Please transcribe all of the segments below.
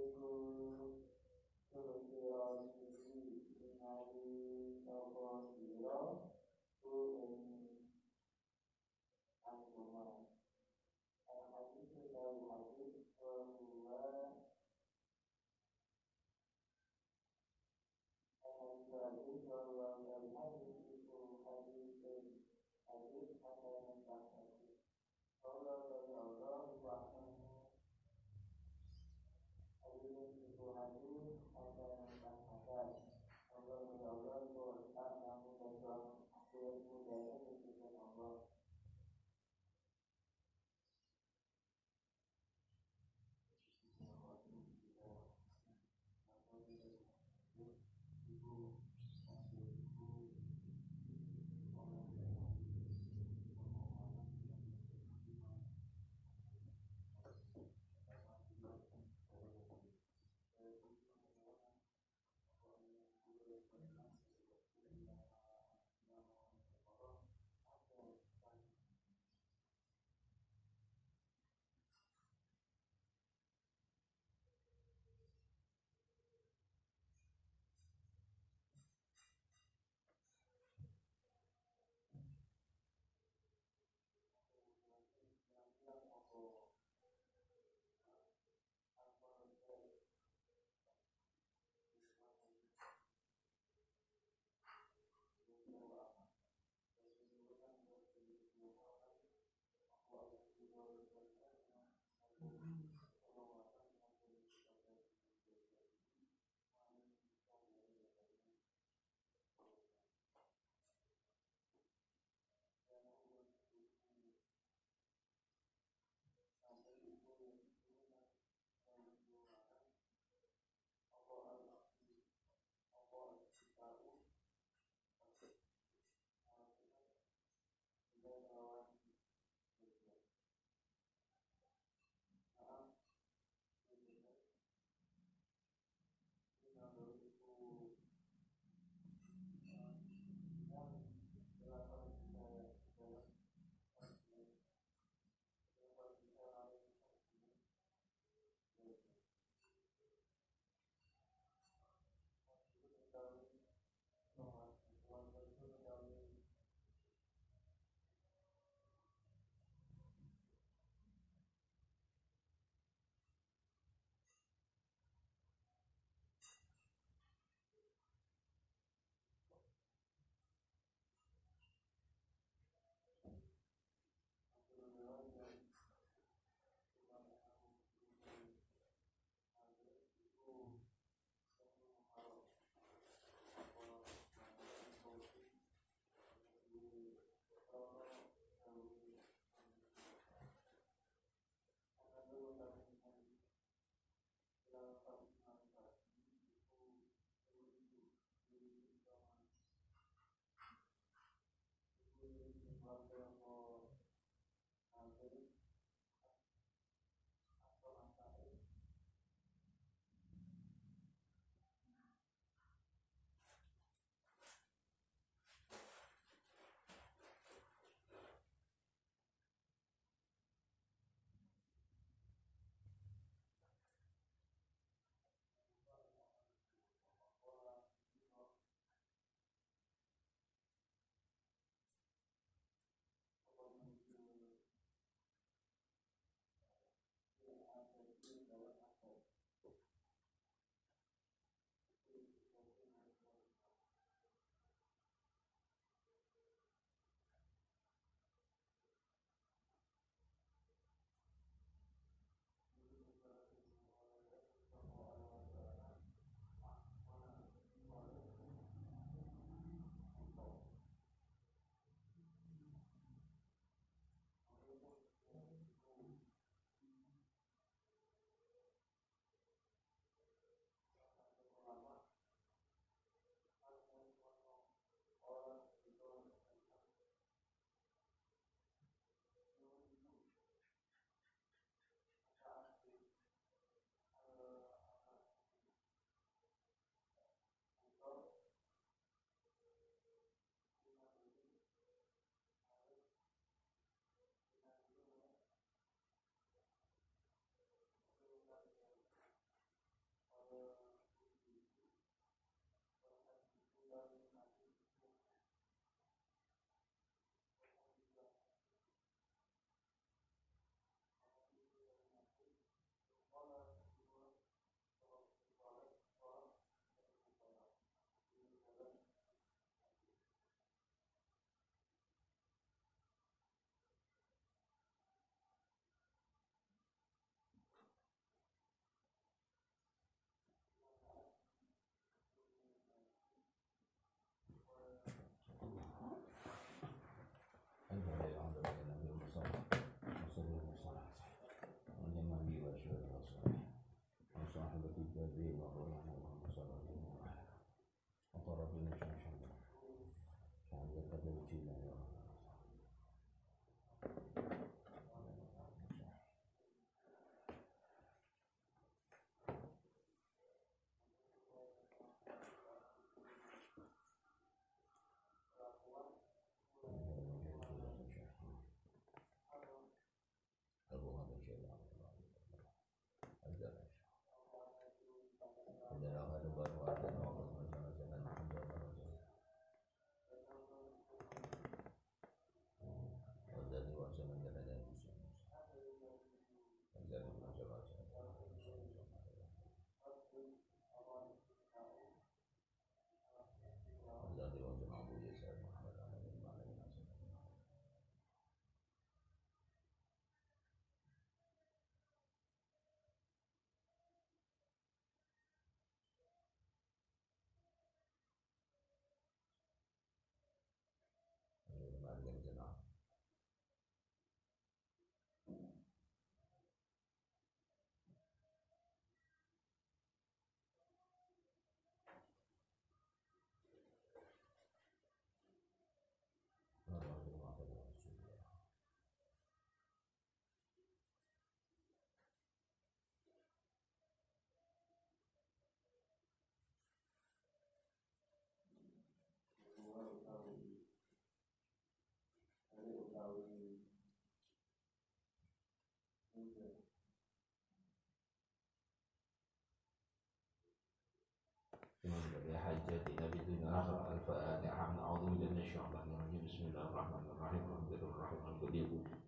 over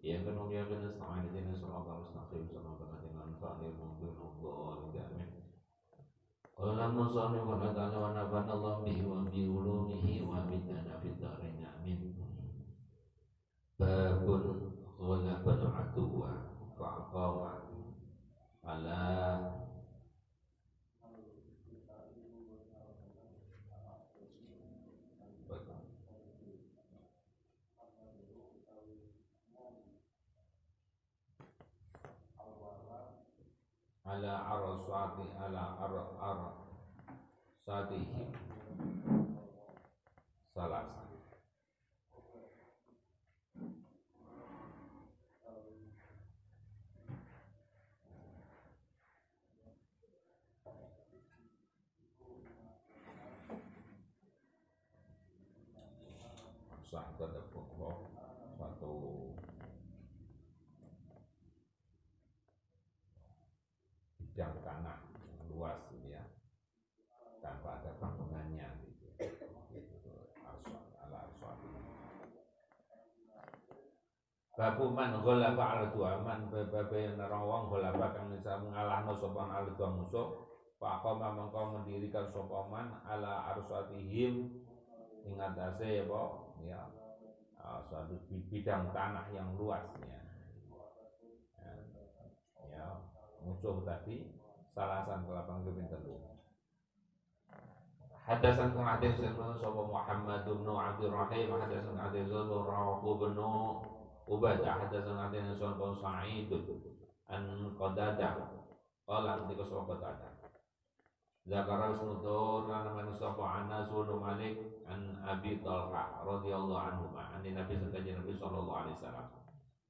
إياك نعبد وإياك نستعين اهدنا الصراط المستقيم صراط الذين أنعمت عليهم غير المغضوب عليهم قال المصنف ونفعنا ونفعنا الله به وبعلومه وبدنا في الدارين آمين باب غلب العدو فعقاب على ala arasati ala ar ar salasa sah ada pokok satu bidang tanah yang luas ini ya tanpa ada bangunannya gitu itu ala Babu man ghalaba ala dua man bab yang nerawang ghalaba kang bisa mengalahno sapa ala dua musuh Faqama mengkau mendirikan sapa man ala arsatihim ing atase apa? Ya uh, suatu bidang tanah yang luasnya ya, ya musuh tadi salasan kelapang keping telu Hadasan kun hadis Muhammad bin Abdul Rahim hadasan hadis sirrun Rawu bin Ubadah hadasan hadis sirrun Sa'id an Qadadah qala ketika sapa Qadadah Zakara Usnudur Lana man sapa Anas bin Malik an Abi Talha radhiyallahu anhu an Nabi sallallahu Nabi sallallahu alaihi wasallam.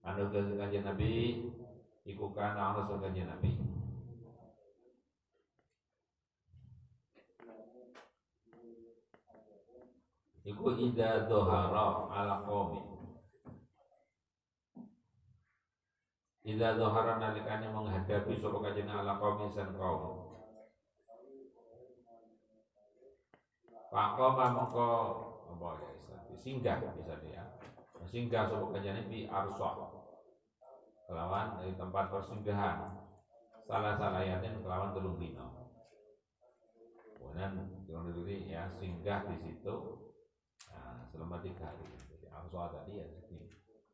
Anu kanjeng Nabi iku kana ana kanjeng Nabi. Iku ida dohara ala qawmi Ida dohara nalikane menghadapi sapa kanjeng ala qawmi san kaum Pakoma mongko apa ya istilah singgah bisa dia. Singgah sapa kanjeng Nabi arsah. Kelawan dari tempat persinggahan. Salah salayatin kelawan telung dino. Kemudian telung diri ya singgah di situ nah, selama tiga hari. Jadi tadi ya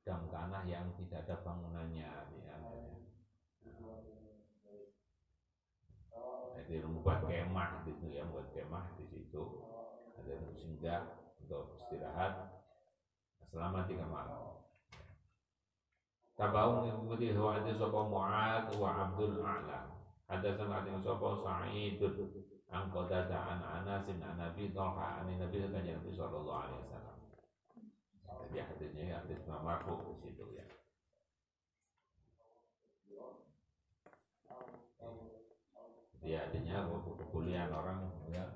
dam tanah yang tidak ada bangunannya ya. Jadi membuat kemah gitu ya, membuat kemah di situ ada untuk singgah untuk istirahat selama tiga malam. Tabaun mengikuti hadis sapa Mu'ad wa Abdul A'la. Hadasan hadis sapa Sa'id an Qadadah an Anas an Nabi Talha an Nabi sallallahu alaihi wasallam. Jadi hadisnya hadis marfu di situ ya. Jadi adanya kemuliaan orang ya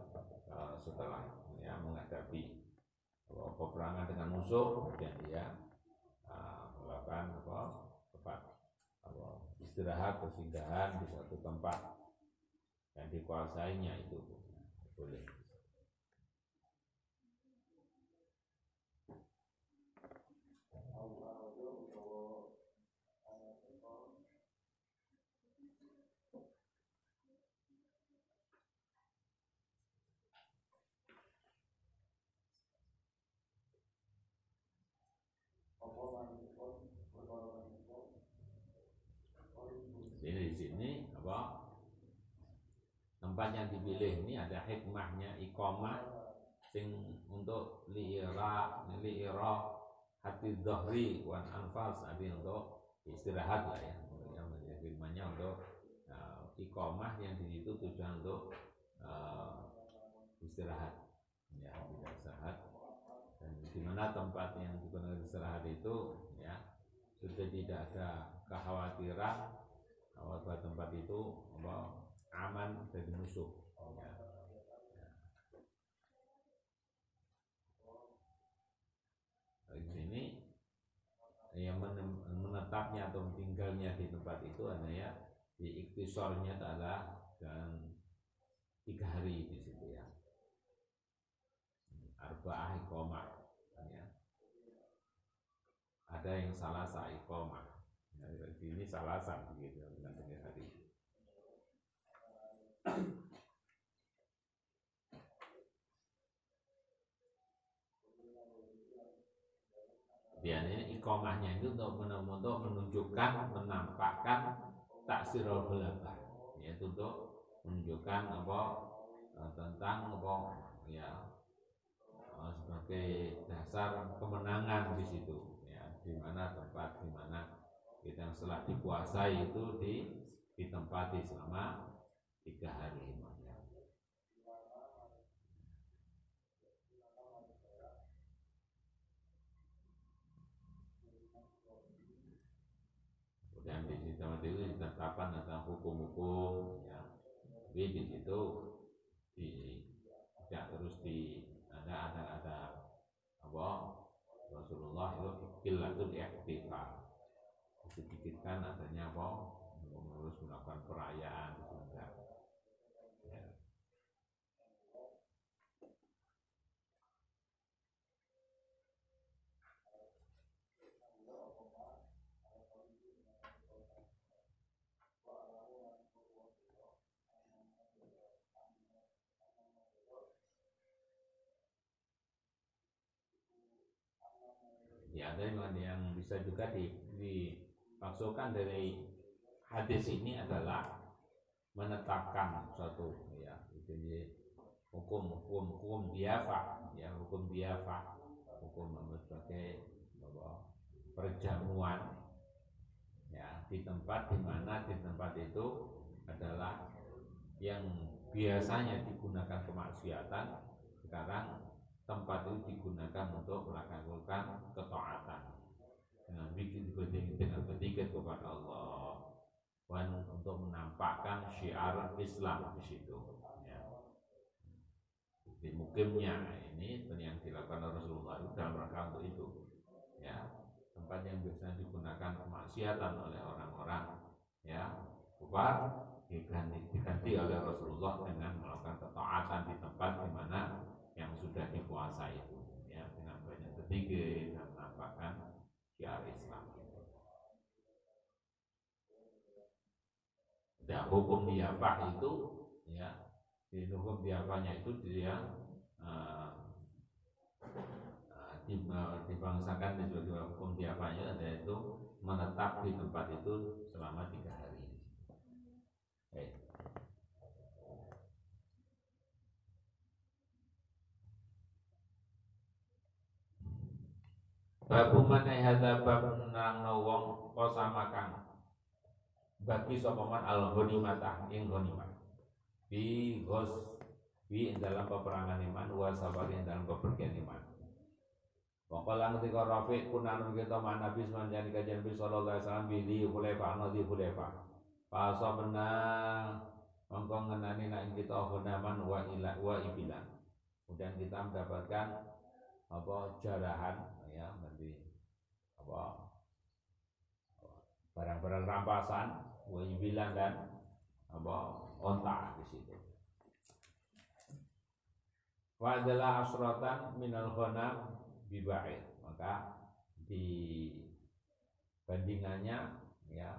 setelah ya menghadapi peperangan dengan musuh kemudian dia uh, melakukan apa tempat apa istirahat persinggahan di suatu tempat yang dikuasainya itu boleh Jadi di tempat yang dipilih ini ada hikmahnya iqamah sing untuk liira liira hati dhahri wan anfas ada untuk istirahat lah ya. Yang hikmahnya untuk uh, iqamah yang di situ tujuan untuk uh, istirahat. Ya tidak istirahat dan di mana tempat yang digunakan istirahat itu ya sudah tidak ada kekhawatiran bahwa tempat itu apa, aman dari musuh ya. Di sini yang menetapnya atau tinggalnya di tempat itu hanya ya di iktisornya adalah dan tiga hari di situ ya arba'ah iqamah ya. ada yang salah sa iqamah ya, ini salah satu begitu Biasanya ikomahnya itu untuk, untuk menunjukkan, menampakkan taksirul khulafah yaitu untuk menunjukkan apa eh, tentang apa ya eh, sebagai dasar kemenangan di situ. Ya di mana tempat di mana kita yang setelah dikuasai itu di ditempati selama tiga hari dan di situ itu ditetapkan tentang hukum-hukum ya. Tapi di situ di tidak terus di ada ada ada apa Rasulullah itu kilatul iktifal sedikitkan adanya apa harus melakukan perayaan ya ada yang bisa juga di, dimaksudkan dari hadis ini adalah menetapkan suatu ya itu hukum hukum hukum diafa ya hukum diafa hukum sebagai perjamuan ya di tempat di mana di tempat itu adalah yang biasanya digunakan kemaksiatan sekarang tempat itu digunakan untuk melakukan ketaatan dengan bikin dengan bertiket kepada Allah dan untuk menampakkan syiar Islam di situ. Ya. Di mukimnya ini yang dilakukan Rasulullah itu dalam rangka untuk itu. Ya, tempat yang biasanya digunakan kemaksiatan oleh orang-orang ya kufar diganti, diganti oleh Rasulullah dengan melakukan ketaatan di tempat di mana yang sudah dikuasai itu ya dengan banyak ketiga dan menampakkan syiar Islam dan hukum diafah itu ya di hukum diafahnya itu dia uh, dibangsakan juga hukum diafahnya yaitu menetap di tempat itu selama tiga. Babu mana hadza bab nerangno wong kosama kang bagi sapa man al ghanimah ing ghanimah. Bi ghos bi dalam peperangan iman wa sabar dalam pepergian iman. Wakala ketika Rafiq kunan kita mana Nabi semanjani kajian Nabi Sallallahu Alaihi Wasallam Bili Hulefa Nadi Hulefa Pasal benar Mengkong ngenani nak kita hunaman wa ila wa ibilan Kemudian kita mendapatkan apa jarahan ya nanti apa barang-barang rampasan bilang dan apa onta di situ. Wa adalah asratan minal ghanam bibaid. Maka di bandingannya ya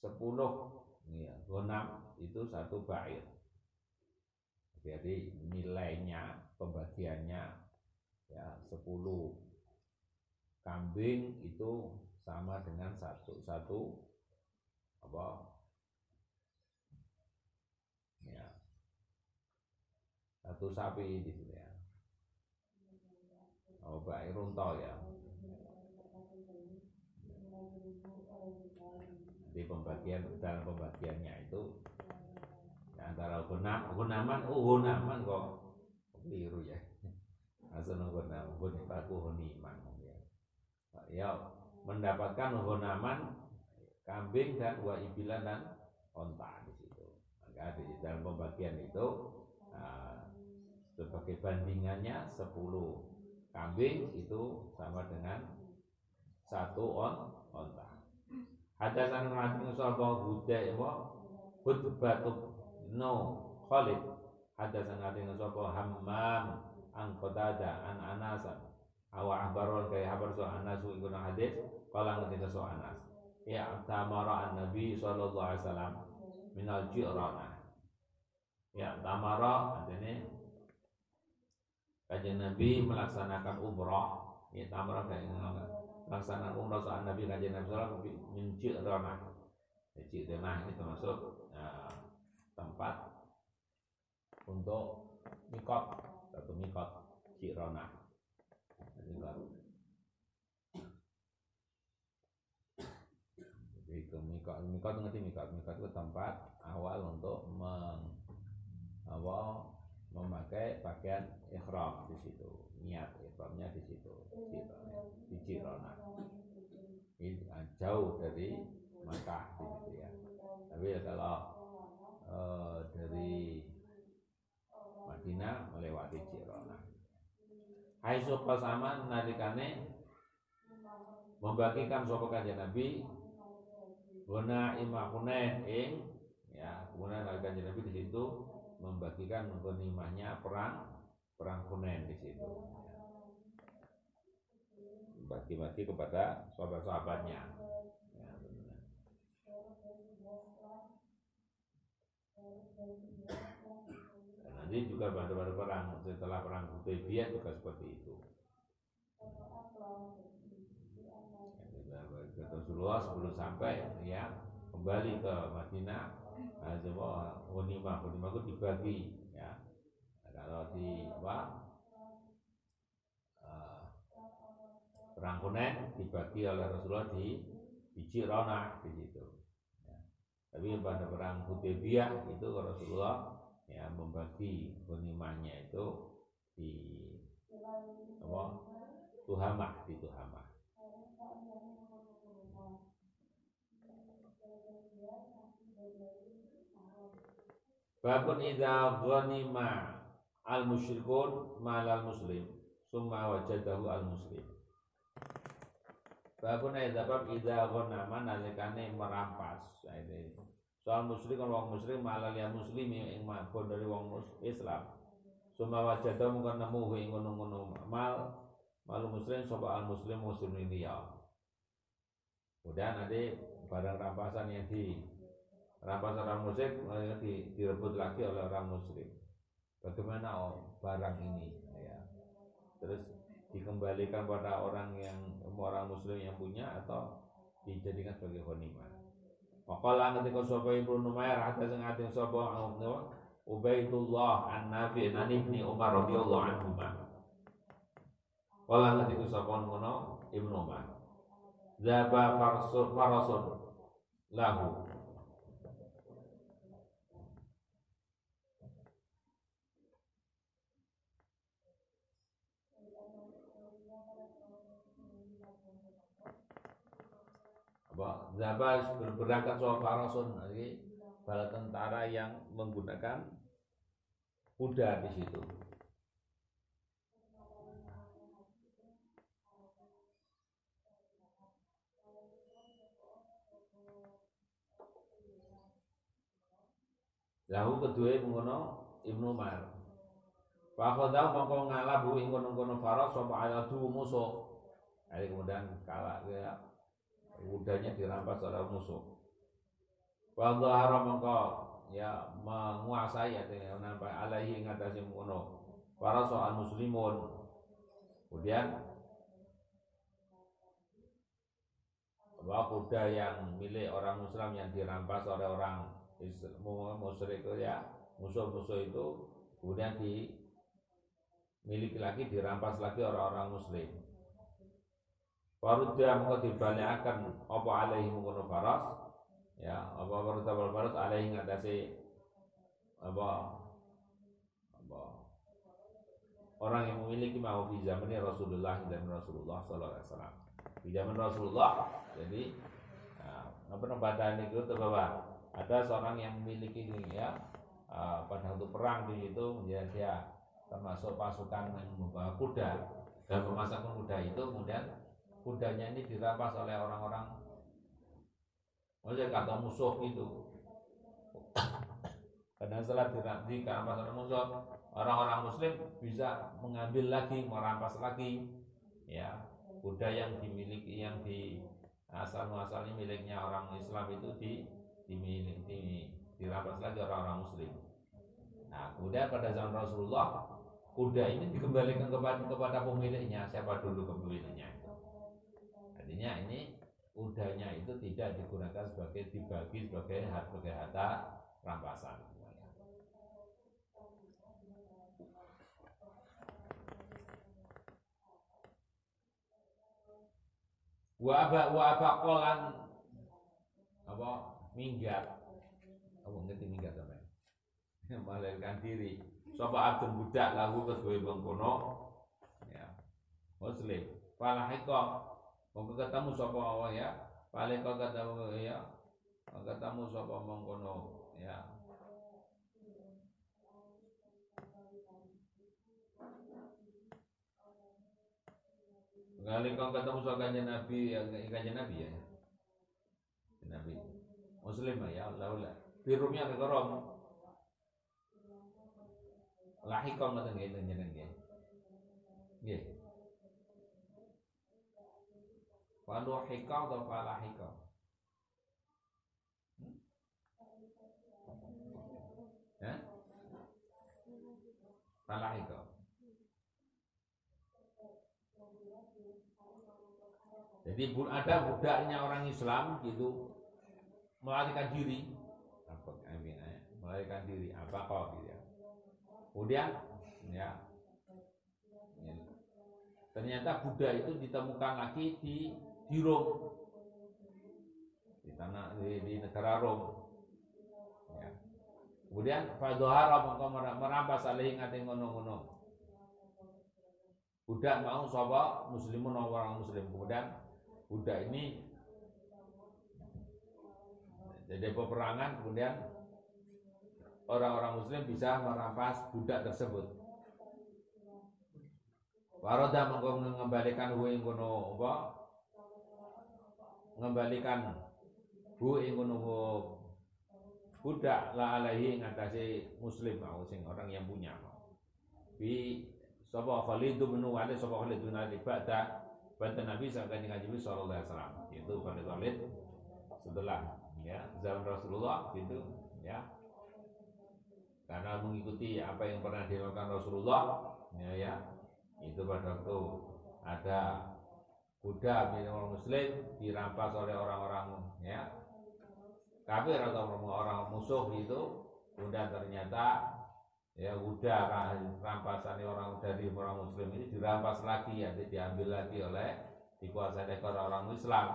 sepuluh ya, gonam itu satu bait jadi nilainya pembagiannya ya 10 kambing itu sama dengan satu satu apa? Ya. Satu sapi di ya. Oh baik runto ya. Di pembagian dalam pembagiannya itu antara gunam gunaman oh gunaman kok keliru ya. Asal gunaman gunipaku huniman ya. Ya mendapatkan gunaman kambing dan dua ibilan dan onta di situ. Maka di dalam pembagian itu uh, sebagai bandingannya 10 kambing itu sama dengan satu on onta. Hadasan ngating sapa budaya apa batu no Khalid. Hadatsana dengan sapa Hammam an Qatada an Anas. Awa akhbarul kaya habar so Anas iku hadis kala ngendika so Anas. Ya tamara an Nabi sallallahu alaihi wasallam. Minal jirana ya tamara artinya kajian Nabi melaksanakan umrah. Ya tamara kayak melaksanakan umrah soal Nabi kajian Nabi sallallahu alaihi wasallam min jirana jirana ini termasuk ya, tempat untuk mikot satu mikot Cirona jadi ke mikot mikot ngerti mikot. Mikot itu tempat awal untuk meng, awal memakai pakaian ikhram di situ. Niat ikhramnya di situ di Cirona ini jauh dari Makkah di situ ya. Tapi ya kalau uh, dari Madinah melewati Jirona. Hai sopa sama nalikane membagikan sopa kanjeng Nabi? Guna imakunen ing ya kemudian kanjeng Nabi di situ membagikan menggonimahnya perang perang kunen di situ bagi-bagi kepada sahabat-sahabatnya nanti juga pada perang setelah perang Hudaybiyah juga seperti itu. Rasulullah sebelum sampai ya kembali ke Madinah nah, semua ghanimah ghanimah itu dibagi ya kalau di apa uh, perang Hunain dibagi oleh Rasulullah di di Cirona di situ. Tapi pada perang Hudaybiyah itu Rasulullah ya membagi ghanimahnya itu di apa? Tuhamah di tuhamah. Babun idza ghanima al musyrikun malal muslim summa wajadahu al muslim Babun idza bab idza ghanama nalikane merampas. Ini. Soal musyrik kan wong musyrik malal ya muslimi ing mabon dari wong Islam. Summa wajada mungkin nemu ing ngono-ngono. Mal malu muslim sapa al muslim muslim ini ya. Kemudian nanti barang rampasan yang di rampasan orang musyrik di, direbut lagi oleh orang muslim. Bagaimana oh, barang ini? Ya. Terus dikembalikan pada orang yang orang muslim yang punya atau dijadikan sebagai ghanimah Faqala ketika sapa Ibnu Numair hatta sing ati sapa Ubaidullah an-Nafi an Ibni Umar radhiyallahu anhu. Qala ketika sapa ngono Ibnu Umar. Zaba farasun lahu apa Zabas berangkat soal parasun jadi bala tentara yang menggunakan kuda di situ. Lahu kedua mengono Ibnu Umar. Fakhodah mongko ngalabu ing kono-kono faras sapa adu musuh. Jadi kemudian kalah ya kudanya dirampas oleh musuh. Wadhahara mengko ya menguasai ya nampak alaihi ngatasi muno para soal muslimun. Kemudian bahwa kuda yang milik orang Muslim yang dirampas oleh orang musyrik itu ya musuh-musuh itu kemudian dimiliki lagi dirampas lagi orang-orang Muslim Warudda mengko dibalikaken apa alaihi mungkono faras? Ya apa warudda wal faras alaihi ngatasi apa? Apa? Orang yang memiliki mau di zaman Rasulullah dan Rasulullah sallallahu alaihi wasallam. Di zaman Rasulullah. Jadi ya, apa badan itu bahwa ada seorang yang memiliki ya uh, pada waktu perang di situ kemudian dia termasuk pasukan yang membawa kuda. Dan pemasangan kuda itu kemudian kudanya ini dirampas oleh orang-orang oleh kata musuh itu Kadang setelah di rampas oleh musuh, orang-orang muslim bisa mengambil lagi, merampas lagi ya kuda yang dimiliki yang di asal muasalnya miliknya orang Islam itu di dimiliki di, dirampas lagi orang-orang muslim. Nah, kemudian pada zaman Rasulullah kuda ini dikembalikan kepada kepada pemiliknya, siapa dulu pemiliknya. Artinya ini kudanya itu tidak digunakan sebagai dibagi sebagai sebagai harta rampasan. wa aba wa abaqalan apa? Minggat apa ngerti minggat apa melahirkan diri. Sapa abdun budak lagu kedua bengkono ya. Muslim. Falahika mongko ketemu sapa ya paling kau ketemu ya ketemu sapa mengkono ya Kali kau ketemu soal kanjeng Nabi, ya kanjeng Nabi ya. Nabi. Muslim ya Allah lah. Firumnya ke korom. Lahikon ngoten nggih jenengan nggih. Nggih. Falu hikau atau fala hikau? Hmm? Ya? Fala hikau. Jadi ada budaknya orang Islam gitu melarikan diri, melarikan diri apa kok gitu ya. Kemudian ya ternyata Buddha itu ditemukan lagi di di Rom di tanah di, di negara Rom ya. kemudian Fadohara merampas alih ngate ngono-ngono Buddha mau sobat muslimun orang muslim kemudian Buddha ini jadi peperangan kemudian orang-orang muslim bisa merampas budak tersebut. Waroda mengembalikan hu ing kono apa? Mengembalikan hu ing kono budak la alaihi ngatasi muslim mau sing orang yang punya mau. Bi sapa Khalid bin Walid sapa Khalid bin Walid ba'da Banten Nabi Sallallahu Alaihi Wasallam. Itu Khalid Khalid setelah ya zaman Rasulullah itu ya. Karena mengikuti apa yang pernah dilakukan Rasulullah ya, ya. Itu pada waktu ada kuda milik orang muslim dirampas oleh orang-orang ya. Kafir atau orang musuh itu kemudian ternyata ya udah rampasan orang dari orang muslim ini dirampas lagi ya diambil lagi oleh dikuasai oleh orang Islam.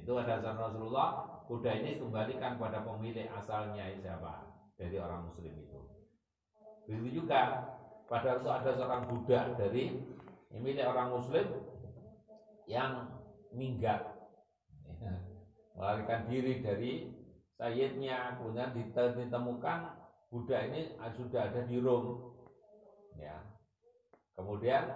Itu ada zaman Rasulullah kuda ini kembalikan pada pemilik asalnya siapa? Dari orang muslim itu. Begitu juga pada waktu ada seorang budak dari milik orang muslim yang minggat ya, melarikan diri dari sayyidnya kemudian ditemukan Buddha ini sudah ada di Rom. Ya. Kemudian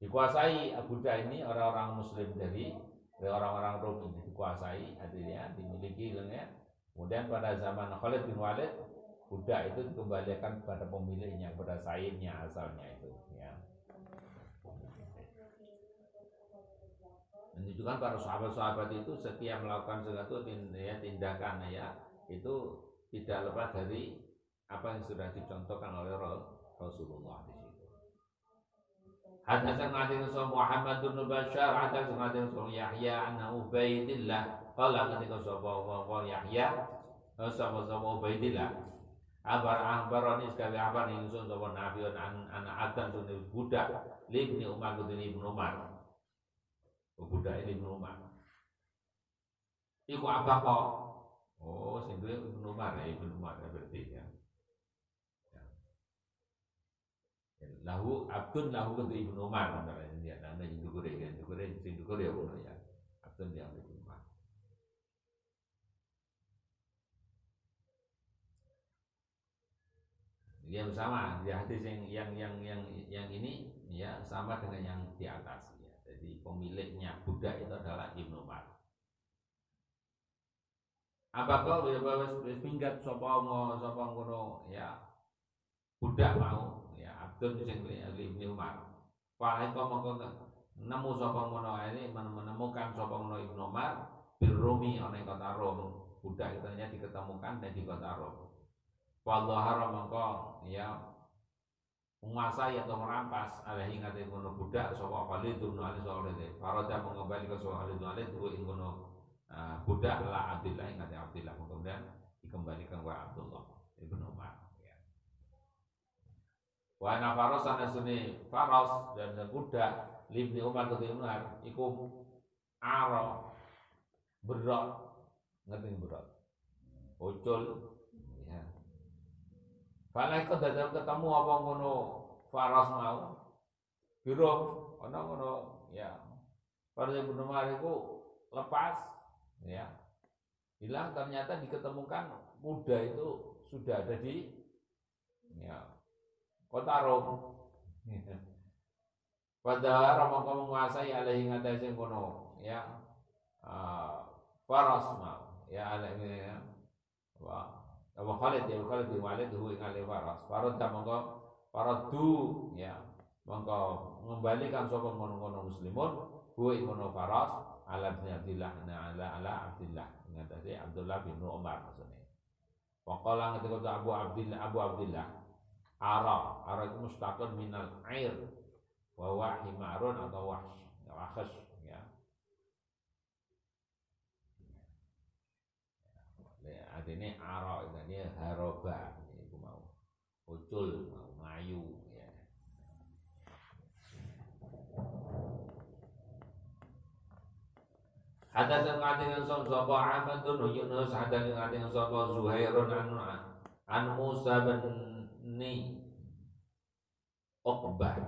dikuasai Buddha ini orang-orang muslim dari orang-orang Rom ini dikuasai artinya dimiliki ya. Kemudian pada zaman Khalid bin Walid Buddha itu dikembalikan kepada pemiliknya, kepada sainnya asalnya itu ya. Menunjukkan para sahabat-sahabat itu setiap melakukan sesuatu ya, tindakan ya itu tidak lepas dari apa yang sudah dicontohkan oleh Rasulullah di situ. Hadatsana Nabi Muhammad bin Bashar hadatsana Nabi Yahya an Ubaidillah qala ketika sapa wa Yahya sapa sapa Ubaidillah Abar ahbarani sekali abar ingsun sapa Nabi an an Adam sun budak libni Umar bin Ibnu Umar. Budak ini Ibnu Umar. Iku apa kok? Oh, sing duwe Ibnu Umar ya, Ibnu Umar ya berarti ya. ya. Lahu abdun lahu ketu Ibnu Umar antara ini ya, nama yang dukure ya, dukure sing dukure ya ngono ya. Abdun yang Ibnu Umar. Ya sama, ya hadis yang yang yang yang yang ini ya sama dengan yang di atas ya. Pemiliknya. Budak itu adalah Ibnu Umar. apa kau wis minggat sapa sapa ngono? Ya budak mau. Ya Abdul sing Ibnu Umar Fa kau mongko nemu sapa ngono ini menemukan sapa ngono Ibnu Umar birrumi ana kota Rom. Budak itu hanya diketemukan dan di kota Rom. Wadhahara mongko ya menguasai atau merampas. Alaihi ngate ngono budak sapa Khalid bin Ali sallallahu Farada mengembali ke sapa Khalid bin Ali tuh ing ngono uh, budak la Abdullah ing ngate Abdullah kemudian dikembalikan ke Abdullah ibnu Umar. Ya. Wa ana faros ana sunni faros dan budak libni Umar ke Umar iku aro berat ngerti berat ucul Fala iku dadal ketemu apa ngono Faras mau. Biro ana ngono ya. Pada Ibnu Umar itu lepas ya. Hilang ternyata diketemukan muda itu sudah ada di ya kota Rom. Pada Rama kamu menguasai alaihi ngatasi kono ya. Uh, Faras mau ya alaihi ya. Wah wa Khalid ya Khalid bin Walid hu ing waras. Farad mongko faradu ya mongko mengembalikan sapa ngono-ngono muslimun hu ing ngono faras ala bin Abdullah na ala ala Abdullah ngatasi Abdullah bin Umar maksudnya. Waqala ketika Abu Abdullah Abu Abdullah Ara Ara itu mustaqil minal air. Wa himarun atau wahsh wahsh artinya aro haroba ini mau. Ucul mau mayu ya. Hadasan ngadeng sapa Ahmad bin Yunus hadasan ngadeng sapa Zuhairun an an Musa bin Ni. Uqbah.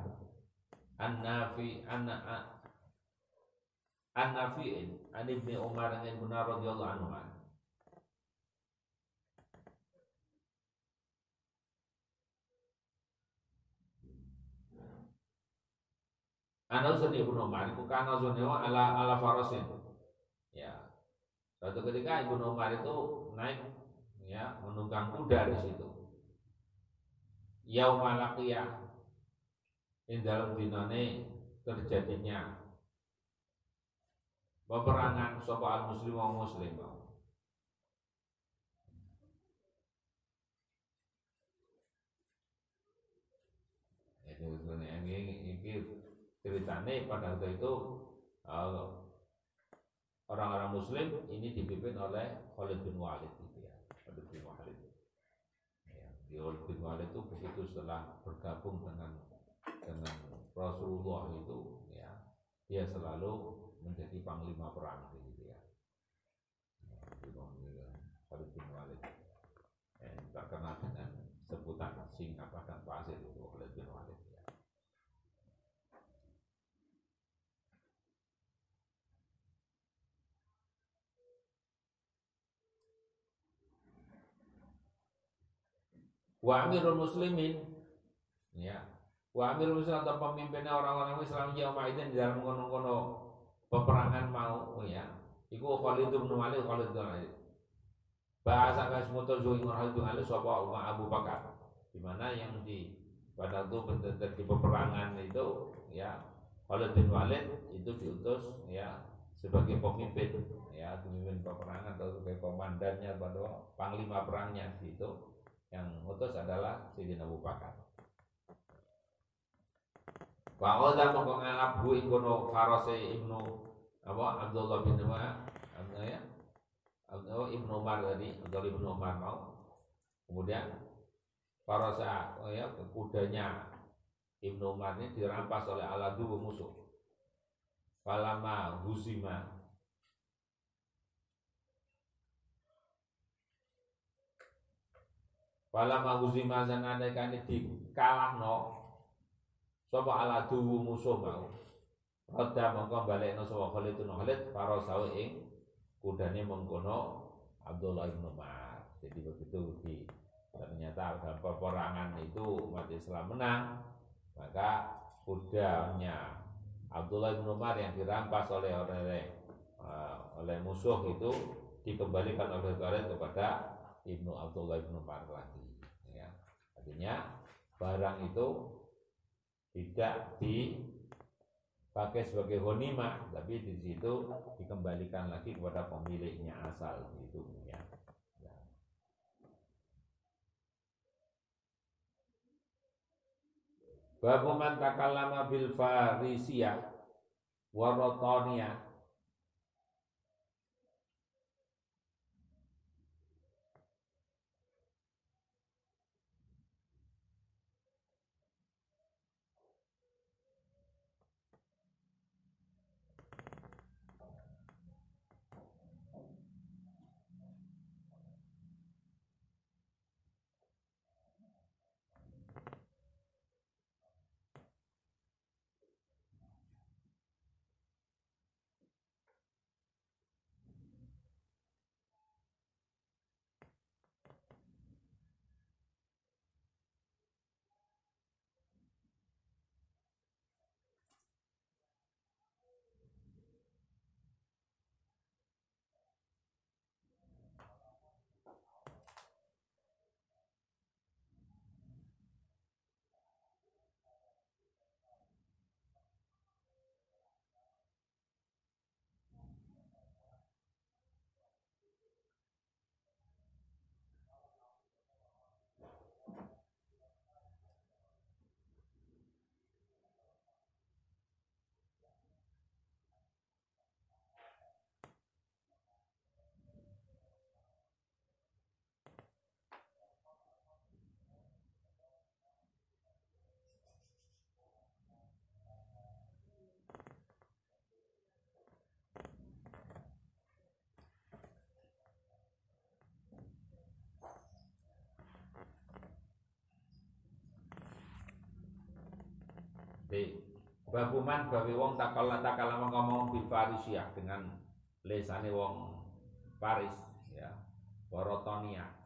An Nafi an an Nafi'in an Ibni Umar bin radhiyallahu anhu Ana usun Ibnu Umar itu kana ala ala farasin. Ya. Suatu ketika Ibnu Umar itu naik ya menunggang kuda di situ. Yaumul qiyah in dalam dinane terjadinya peperangan sapa al muslim wa muslim. Ya, ini ini ceritanya pada waktu itu uh, orang-orang muslim ini dipimpin oleh Khalid bin Walid gitu ya Khalid bin Walid. Ya, Khalid bin Walid itu begitu setelah bergabung dengan dengan Rasulullah itu ya dia selalu menjadi panglima perang gitu ya, ya Khalid bin Walid. Ya, terkenal dengan sebutan sing apa dan pasir itu Khalid bin Walid wa amirul muslimin. Ya. Wa amirul muslimin atau pemimpinnya orang-orang Islam yang maiden di dalam kono-kono peperangan mau ya. Iku Khalid bin Walid Khalid bin Walid. Bahasa kas motor zuing Khalid bin Walid sapa Umar Abu Bakar. Di mana yang di pada itu di peperangan itu ya Khalid bin Walid itu diutus ya sebagai pemimpin ya pemimpin peperangan atau sebagai komandannya pada panglima perangnya itu yang ngutus adalah Sayyidina Abu Bakar. Wa qala mongko hu ing kono Farase Ibnu apa Abdullah bin Umar ya? Abdullah Ibnu Umar tadi Abdullah Ibnu Umar mau kemudian Farasa oh ya kudanya Ibnu Umar ini dirampas oleh Aladu musuh. Falama Huzima Wala mahuzima sanane kane dikalahno sapa ala duwu musuh mau. Roda mongko balekno sapa Khalid bin Khalid para sawe ing kudane mengkono Abdullah Umar. Jadi begitu di ternyata dalam peperangan itu umat Islam menang maka kudanya Abdullah bin Umar yang dirampas oleh oleh oleh musuh itu dikembalikan oleh Khalid kepada Ibnu Abdullah Ibnu Marwadi ya. artinya barang itu tidak dipakai sebagai honima tapi di situ dikembalikan lagi kepada pemiliknya asal itu ya. Babu man takallama bil farisiyah babuman babi wong takala takala ngomong bil Farisiah dengan lesane wong Paris ya. Borotonia.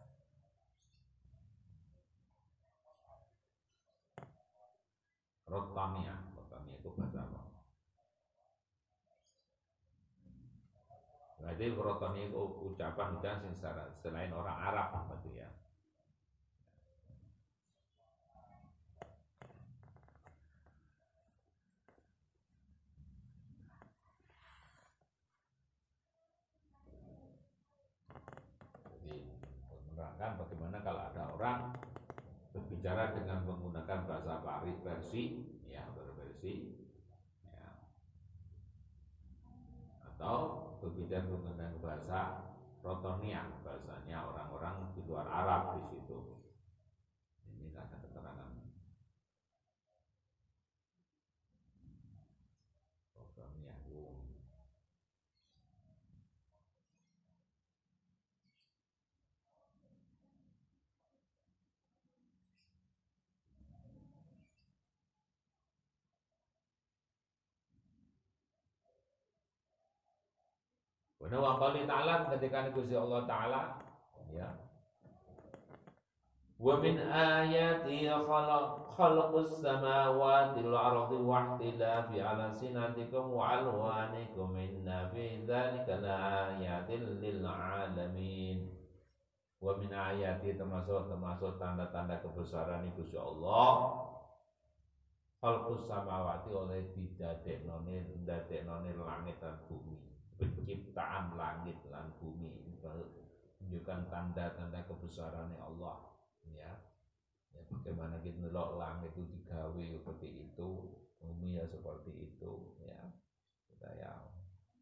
Rotania, Rotania itu bahasa apa? Berarti Rotania itu ucapan ucapan selain orang Arab berarti ya. menerangkan bagaimana kalau ada orang berbicara dengan menggunakan bahasa Paris versi ya berversi ya. atau berbicara menggunakan bahasa Rotonia bahasanya orang-orang di luar Arab di situ ini ada keterangan Wa wa qali ta'ala ketika Gusti Allah taala ya. Wa min ayati khalaq khalaqus samawati wal ardi wa ihtilafi alsinatikum wa alwanikum inna fi dzalika laayatin lil alamin. Wa min ayati termasuk termasuk tanda-tanda kebesaran Gusti Allah khalqus samawati oleh didadeknone ndadeknone langit dan bumi penciptaan langit dan bumi. Menunjukkan tanda-tanda kebesarannya Allah. Ya. Ya bagaimana kita nelok langit itu digawe seperti itu bumi ya seperti itu ya. Kita ya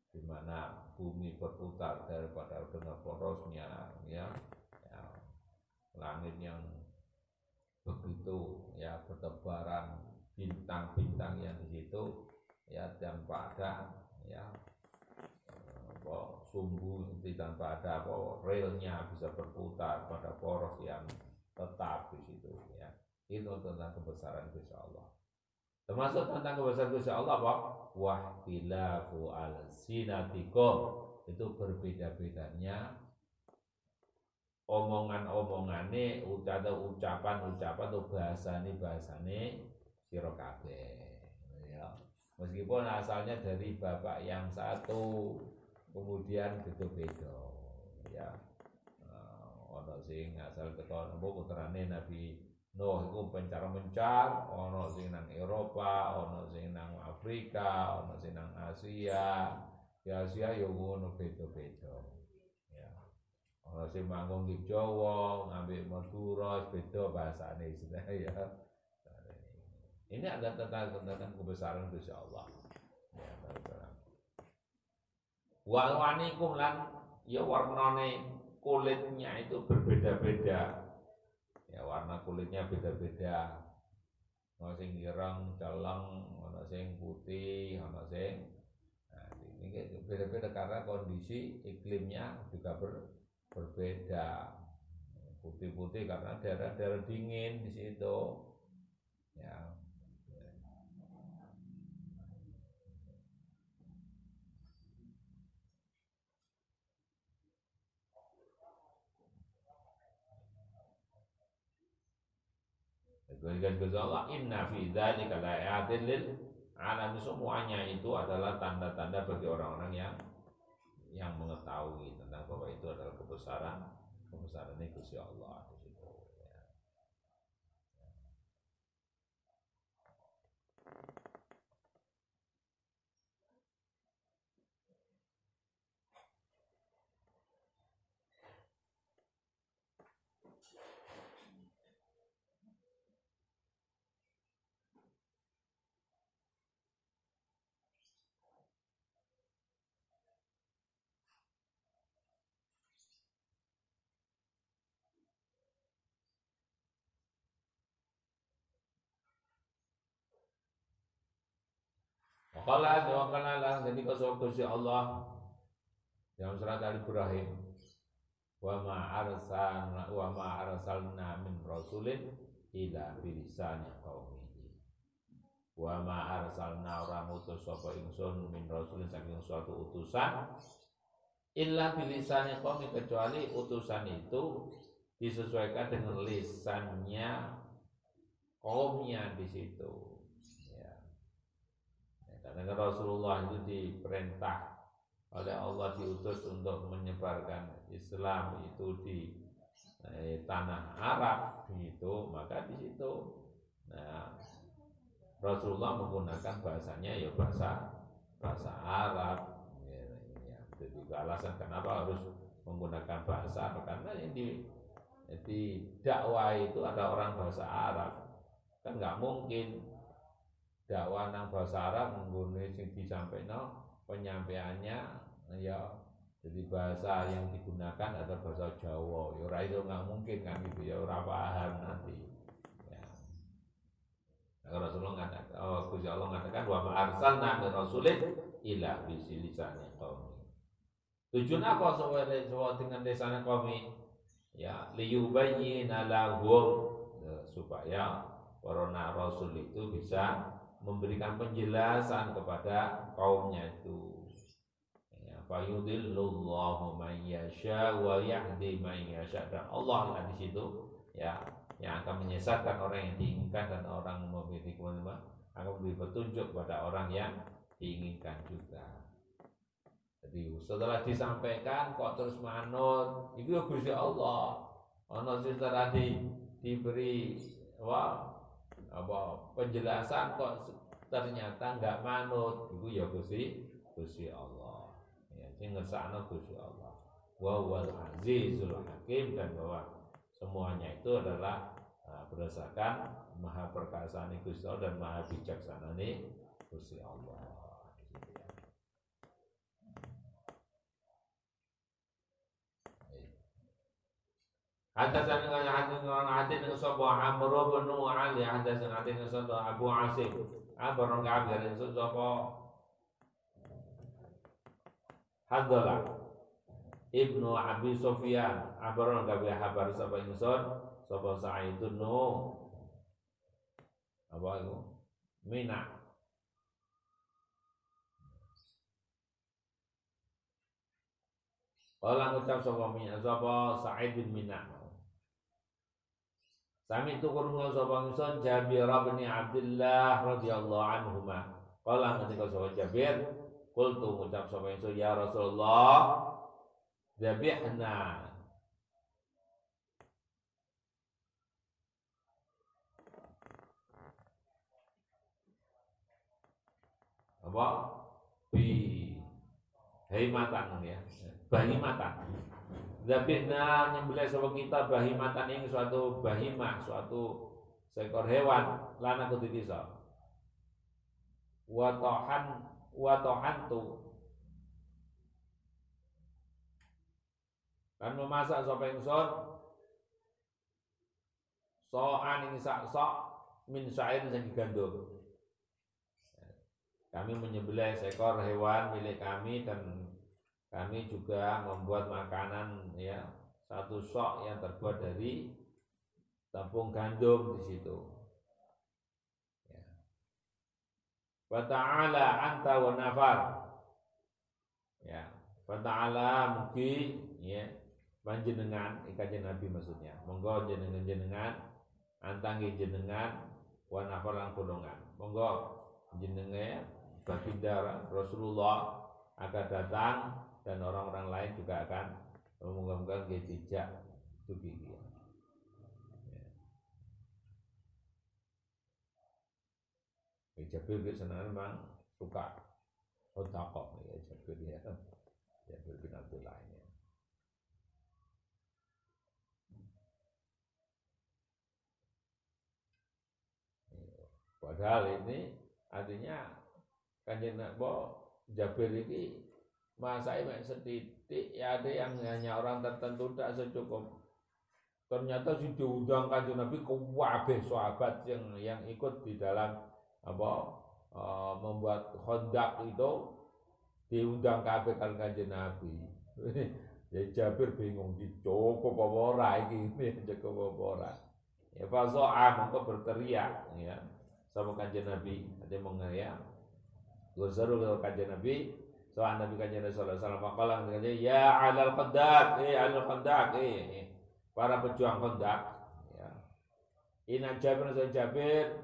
di mana bumi berputar daripada dengan porosnya ya, ya. Langit yang begitu ya bertebaran bintang-bintang yang di situ ya tanpa ada ya apa sumbu nanti tanpa ada apa relnya bisa berputar pada poros yang tetap di situ ya. Itu tentang kebesaran Gusti Allah. Termasuk tentang kebesaran Gusti Allah apa? Wahtilafu al sinatikum itu berbeda-bedanya. Omongan-omongane ucapan ucapan-ucapan atau bahasane bahasane sira kabeh ya. Meskipun asalnya dari bapak yang satu kemudian beda-beda ya. Ana sing asal teko napa putrane Nabi Nuh iku pencar mencar ana sing nang Eropa ana sing nang Afrika ana sing nang Asia. Di Asia yo ngono beda-beda ya. Ana sing manggung di Jawa ngambil Madura beda bahasane ya. Ini ada tentang tentang kebesaran Gusti Allah. Ya wa wanikum lan ya warnane kulitnya itu berbeda-beda. Ya warna kulitnya beda-beda. Ono sing ireng celeng ono sing putih ono sing nah, ini beda-beda karena kondisi iklimnya juga ber, berbeda. Putih-putih karena daerah-daerah dingin di situ. Ya Berikan kepada Allah inna fi dzalika laayatin lil alam semuanya itu adalah tanda-tanda bagi orang-orang yang yang mengetahui tentang bahwa itu adalah kebesaran kebesaran Gusti Allah. Qala wa qala la jadi kau si Allah. Dalam surat Al Ibrahim wa ma wa ma arsalna min rasulin ila bilisani qaumihi. Wa ma arsalna ora ngutus sapa ingsun min rasulin saking suatu utusan illa bilisani qaumi kecuali utusan itu disesuaikan dengan lisannya kaumnya di situ karena Rasulullah itu diperintah oleh Allah diutus untuk menyebarkan Islam itu di eh, tanah Arab itu maka di situ nah, Rasulullah menggunakan bahasanya ya bahasa bahasa Arab ya, ya. itu juga alasan kenapa harus menggunakan bahasa Arab karena yang di di dakwah itu ada orang bahasa Arab kan nggak mungkin dakwah nang bahasa Arab mengguni sing disampaikan penyampaiannya ya jadi bahasa yang digunakan adalah bahasa Jawa. Ya ora itu nggak mungkin kan gitu ya ora paham nanti. Ya. Nah, Rasulullah mengatakan oh Gusti Allah mengatakan wa ma arsalna min rasulin ila bisilisani qaumi tujuan apa sesuai dengan desanya qaumi ya liyubayyina lahum ya, supaya para rasul itu bisa memberikan penjelasan kepada kaumnya itu. Ya, fayudillullahu man yasha wa yahdi man yasha dan Allah lah di situ ya yang akan menyesatkan orang yang diinginkan dan orang memiliki kemenangan akan memberi petunjuk kepada orang yang diinginkan juga. Jadi setelah disampaikan kok terus manut, itu ya Allah. Ono sing tadi diberi wah apa? Penjelasan kok ternyata nggak manut. Itu ya Gusti Gusti Allah. Ya sing ngersakno Gusti Allah. Wa wal azizul hakim dan bahwa semuanya itu adalah uh, berdasarkan maha perkasaan Gusti Allah dan maha bijaksana Gusti Allah Hadasan dengan hadis dengan hadis dengan sapa Amr bin Ali hadasan hadis dengan sapa Abu Asim. Abu Rangga dari sapa Hadalah Ibnu Abi Sufyan. Abu Rangga bi habar sapa ingsun sapa Sa'idun nu apa itu? Mina. Kala ngucap sapa Mina sapa Sa'id bin Mina Sami itu kurungan sapa ingsun Jabir bin Abdullah radhiyallahu anhu ma. Kala ngendika sapa Jabir, qultu ngucap sapa ingsun ya Rasulullah Zabihna apa? Bi. Haimatan ya. Bahimatan Zabihna nyembelih sapa kita bahimatan ing suatu bahimah suatu seekor hewan lana kudu kisah wa tahan wa tahantu kan memasak sapa ingsun? So'an ing sak sok min sa'ir sing gandum kami menyembelih seekor hewan milik kami dan kami juga membuat makanan ya satu sok yang terbuat dari tepung gandum di situ. Ya. Wa ta'ala anta wa nafar. Ya. Wa ta'ala mungkin ya panjenengan ikajen Nabi maksudnya. Monggo jenengan jenengan antangi jenengan wa nafar lang golongan. Monggo jenengan baginda Rasulullah akan datang dan orang-orang lain juga akan memoga-moga jejak tubi dia. Ya. Jabir bin Sanan memang suka sodakoh ya Jabir ya Jabir bin Abdullah ini. Padahal ini artinya kanjeng Nabi Jabir ini masa ini setitik ya ada yang hanya orang tertentu tak secukup. Ternyata si diundang kanjeng Nabi ke wabah sahabat yang yang ikut di dalam apa uh, membuat kondak itu diundang kabeh kan kanjeng Nabi. Ya Jabir bingung di cukup apa ora iki? Cukup apa ora? Ya faso'a mongko berteriak ya sama kanjeng Nabi. Ada mengaya Gurzaru kanjeng Nabi Soal Nabi Kanjeng Rasulullah SAW Makalah katanya Ya alal qandak Eh alal qandak Eh Para pejuang qandak ya. Ina Jabir Nasa Jabir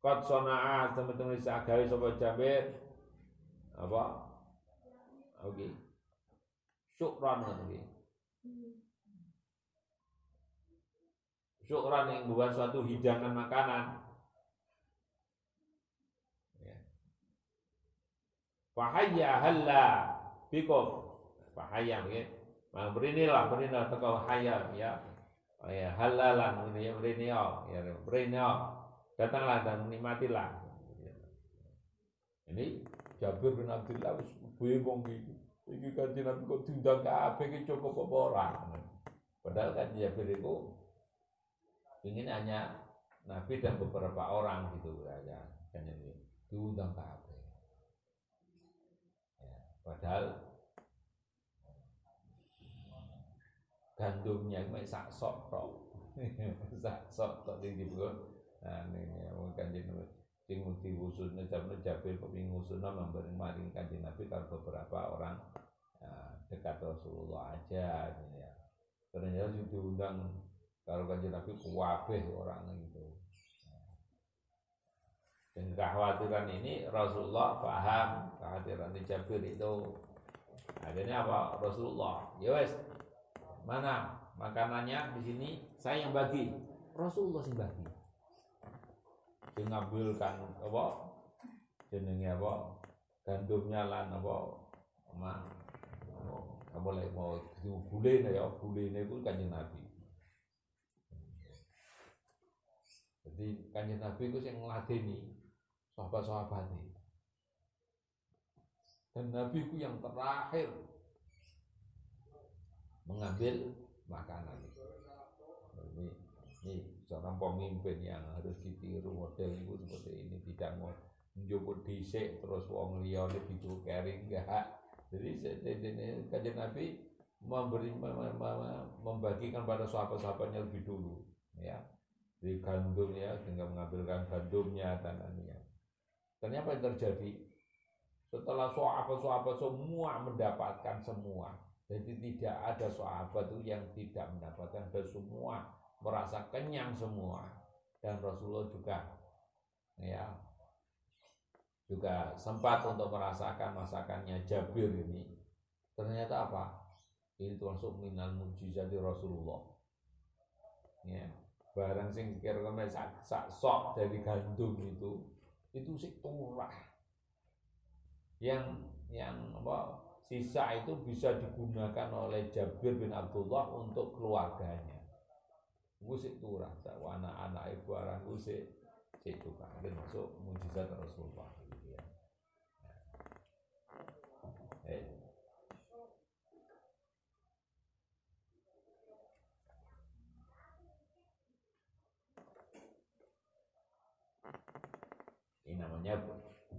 Kot sona'a Teman-teman bisa agawi Sobat Jabir Apa Oke okay. Syukran okay. Syukran yang bukan suatu hidangan makanan Fahaya halla bikum. Fahaya ya. Mang berinilah berinilah teko hayya ya. Oh ya halalan ini ya berinio ya berinio. Datanglah dan nikmatilah. Ini Jabir bin Abdullah wis bingung iki. Iki kanjeng Nabi kok diundang kabeh iki cukup apa ora. Padahal kan Jabir itu ingin hanya Nabi dan beberapa orang gitu aja kan ini diundang kabeh. Padahal gandumnya itu sak sok tok. sak sok tok di dibun. Nah ini ya kanjeng sing mesti wusune jamne Jabir keping ngusuna memberi maring kanjeng Nabi kalau beberapa orang ya, dekat Rasulullah aja gitu ya. Ternyata sing diundang kalau kanjeng Nabi kuwabeh orang itu. Dan kekhawatiran ini Rasulullah paham kekhawatiran Jabir itu. Akhirnya apa? Rasulullah ya wes mana makanannya di sini? Saya yang bagi. Rasulullah sih bagi. Sing ngambilkan apa? Jenenge apa? Gandumnya lan apa? Ma apa? Boleh mau gule ya gule ini pun kanjeng Nabi. Jadi kanjeng Nabi itu yang ngeladeni sahabat-sahabat ini. Dan Nabi ku yang terakhir mengambil makanan. Ini, ini seorang pemimpin yang harus ditiru model itu seperti ini tidak mau menjemput disek terus wong liya lebih kering enggak. Jadi ini kajian Nabi memberi membagikan pada sahabat-sahabatnya lebih dulu ya di gandumnya dengan mengambilkan gandumnya dan apa yang terjadi? Setelah sahabat-sahabat semua mendapatkan semua. Jadi tidak ada sahabat itu yang tidak mendapatkan dan semua merasa kenyang semua. Dan Rasulullah juga ya juga sempat untuk merasakan masakannya Jabir ini. Ternyata apa? ini termasuk minal mujizat Rasulullah ya barang sing kira sak, sak sok dari gandum itu itu sih turah. Yang yang apa sisa itu bisa digunakan oleh Jabir bin Abdullah untuk keluarganya. Gue sih turah. Anak-anak ibu orang gue sih itu kan masuk mujizat Rasulullah ini namanya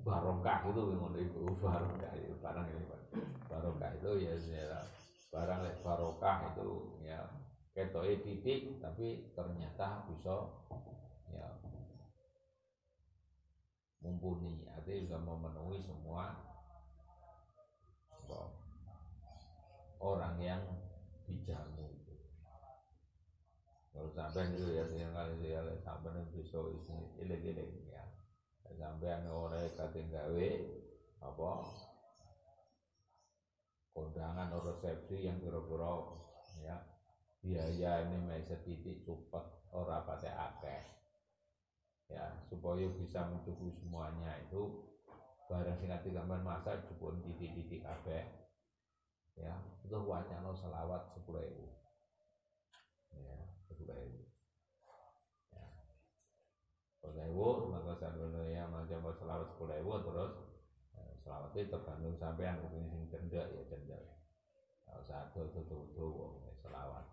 barokah itu ngono itu barokah itu barang ini barokah itu ya, ya barang lek barokah itu ya ketoke titik tapi ternyata bisa ya mumpuni. Artinya bisa memenuhi semua orang yang dijamu itu. Kalau sampai itu ya yang kali ya sampai besok ini ileg-ileg sampean ora kate gawe apa? Kondangan atau resepsi yang kira-kira ya. Biaya ini meja titik cepat orang pakai akeh. Ya supaya bisa mencukupi semuanya itu barang sing ati gambar masa cukup titik-titik akeh ya itu wacana selawat 10.000 ya 10.000 ewu maka sakmono ya maca selawat sepuluh ewu terus eh, selawat itu tergantung sampai kuping sing cendak ya cendak kalau satu itu ya selawat.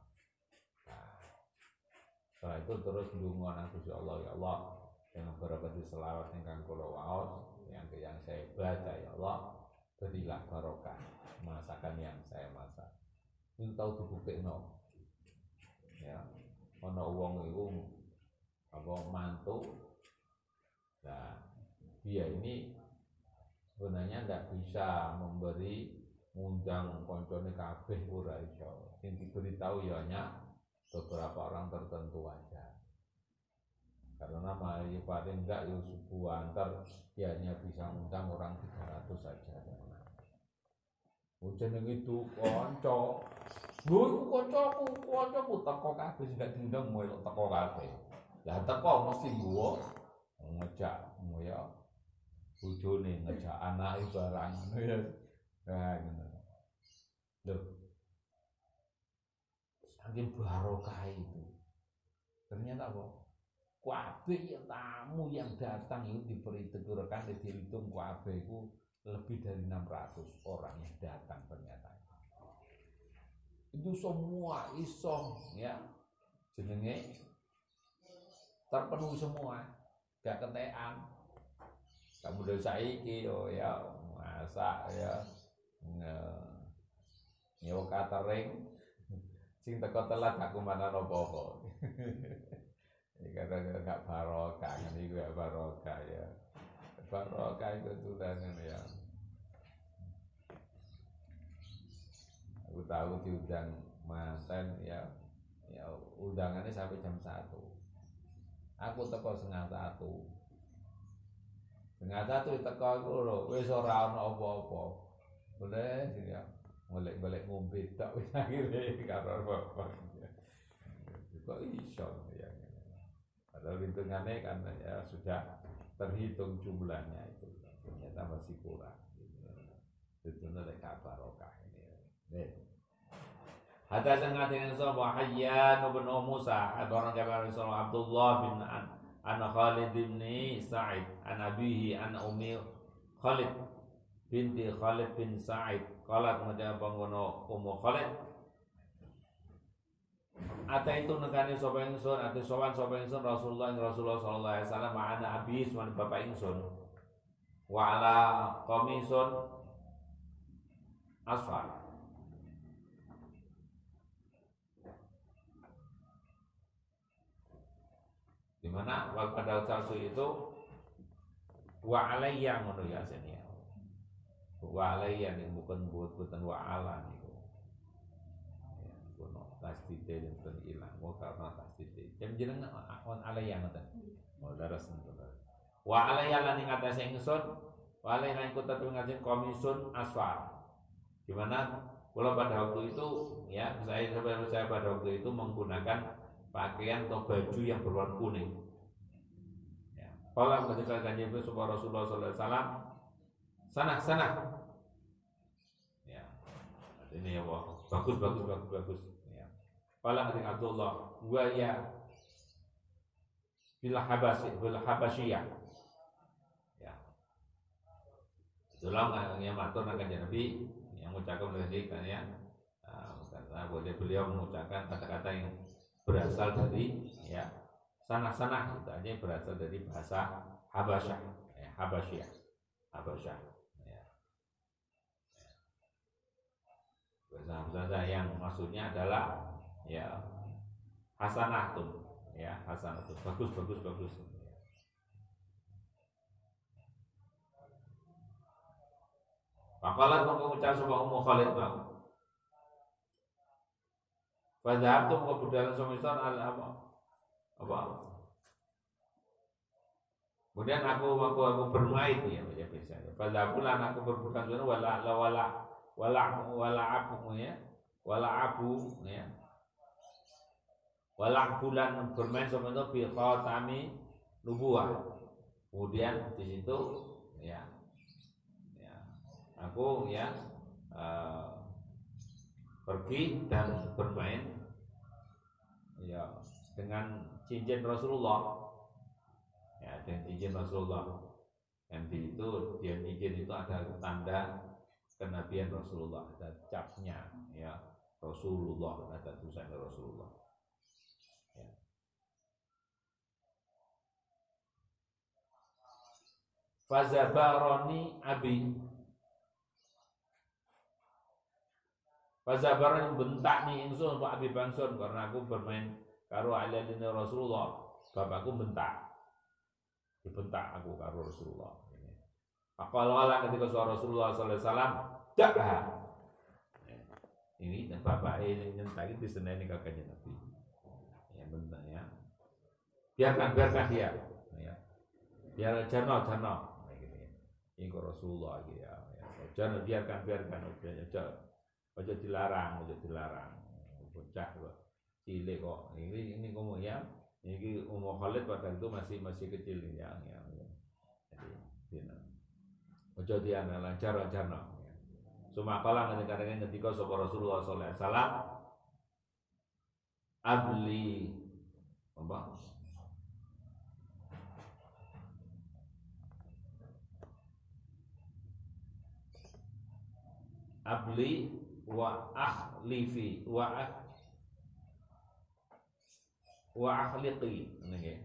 Nah, setelah itu terus dungo nang kusi Allah ya Allah yang berobati selawat ingkang kulo waos yang yang saya baca ya Allah berilah barokah masakan yang saya masak. Ini tahu dibuktikan ya ana uang itu apa mantu nah dia ini sebenarnya tidak bisa memberi ngundang koncone kabeh ora iso. Sing diberitahu ya hanya beberapa orang tertentu aja. Karena mari paling enggak ya suku antar dia hanya bisa ngundang orang 300 saja Hujan itu konco Lho iku kancaku, kancaku teko kabeh sing gak diundang mau teko kabeh. Lah teko mesti gua ngejak ya bojone ngejak anake barang ya. Nah ngono. Lho. Saking barokah itu. Ternyata apa? Kabeh yang tamu yang datang itu diberi teguran dihitung kabeh itu lebih dari 600 orang yang datang ternyata itu semua iso ya jenenge terpenuhi semua gak ketean kamu dari saiki yo ya masak ya nyewa catering. Sing teko telat gak kumanan apa-apa. Ini kadang gak barokah ini gak barokah ya. Barokah itu tulangan ya. Aku tahu diundang manten ya. Ya undangannya sampai jam satu aku teko setengah satu setengah satu teko aku lho wis ora ana apa-apa boleh ya golek-golek ngombe tak wis akhire karo bapak kok iso ya padahal hitungannya kan ya sudah terhitung jumlahnya itu ternyata masih kurang itu nanti kabar barokah ini Hatta sangat dengan sahabat Hayyan bin Musa. Orang kabar sahabat Abdullah bin An An Khalid bin Sa'id An Abihi An Umi Khalid binti Khalid bin Sa'id. Kalat menjawab pengguna Ummu Khalid. Ata itu negani sapa ingsun? Ati sowan sapa ingsun? Rasulullah Rasulullah sallallahu alaihi wasallam ma'ana abi man bapak ingsun. Wa ala qamisun asfar di mana wal pada salsu itu wa alayya ngono ya sini wa alayya bukan buat buatan wa ala nih tasdide dan pun ilang. Wa karena tasdide. Jam jeneng on alaya ngoten. Oh daras ngoten. Wa alaya lan ing atase ingsun wa alaya lan kota tu ngajeng komisun asfar di mana kalau pada waktu itu ya saya saya pada waktu itu menggunakan pakaian atau baju yang berwarna kuning. Kalau ketika kanjeng Nabi Rasulullah SAW, sana sana. Ya. Ini ya wah, bagus bagus bagus bagus. Ya. Kalau ketika Abdullah, gua ya bila habasi bila habasiyah. Ya. Itulah yang matur kanjeng Nabi yang mengucapkan tadi kan ya. Karena boleh beliau mengucapkan kata-kata yang berasal dari ya sana-sana itu aja berasal dari bahasa Habasyah ya, Habasyah Habasyah ya. bahasa Habasyah yang maksudnya adalah ya hasanah tuh ya hasanah tuh bagus bagus bagus Pakalat mengucap sebuah umum Khalid bang Fadhabtu ke budalan sumisan al apa? Apa? Kemudian aku aku aku bermain ya baca biasa. Fadhabtu lan aku berbukan sunnah wala wala wala wala abu ya. Wala abu ya. Wala bulan bermain sama itu bi khatami nubuah. Kemudian di situ ya ya aku ya uh, pergi dan bermain ya dengan cincin Rasulullah. Ya dengan cincin Rasulullah. Yang di itu dia cincin itu ada tanda kenabian Rasulullah ada capnya ya Rasulullah ada tulisan Rasulullah. Ya. Fazabaroni abi Fazabar yang bentak nih ingsun Pak Abi Bangsun karena aku bermain karo aladine Rasulullah. Bapakku bentak. Dibentak aku karo Rasulullah. Akalala ketika suara Rasulullah sallallahu alaihi wasallam. Ini dan bapak ini nyentak itu seneni kakaknya Nabi. Ya bentak ya. Biarkan biarkan dia. Ya. Biar. Gitu ya. Ini Rasulullah gitu ya. Jangan biarkan biarkan. Jangan Ojo dilarang, ojo dilarang. Bocah kok. Cilik kok. Ini ini kamu ya. Ini umur Khalid pada itu masih masih kecil ya. ya, ya. Jadi. Ojo dia lancar lancar no. Ya. Cuma kala kadang ketika sapa Rasulullah sallallahu alaihi wasallam abli apa abli wa akhlifi wa akh wa akhliqi nggih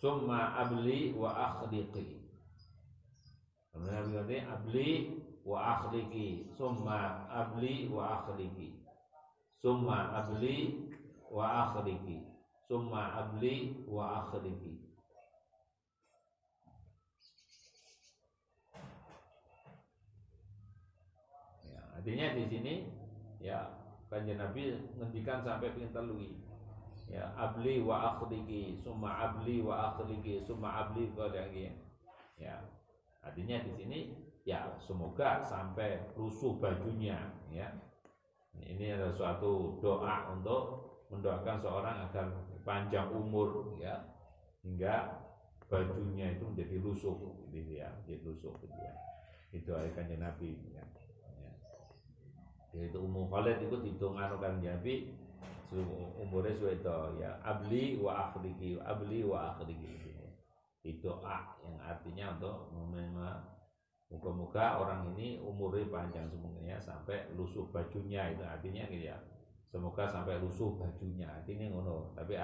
summa abli wa akhliqi Kemudian berarti abli wa akhliqi summa abli wa akhliqi summa abli wa akhliqi summa abli wa akhliqi Artinya di sini ya kanjeng Nabi ngendikan sampai ping telui. Ya abli wa akhliki summa abli wa akhliki summa abli lagi. Ya. Artinya di sini ya semoga sampai rusuh bajunya ya. Ini adalah suatu doa untuk mendoakan seorang agar panjang umur ya hingga bajunya itu menjadi lusuh gitu ya, jadi lusuh gitu ya. Itu kanjeng Nabi ya yaitu umum Khalid itu dihitungan kan Nabi umurnya sudah itu ya abli wa akhliki abli wa akhliki itu doa yang artinya untuk menerima Muka-muka orang ini umurnya panjang semuanya sampai lusuh bajunya itu artinya gitu ya. Semoga sampai lusuh bajunya. Artinya ngono. Tapi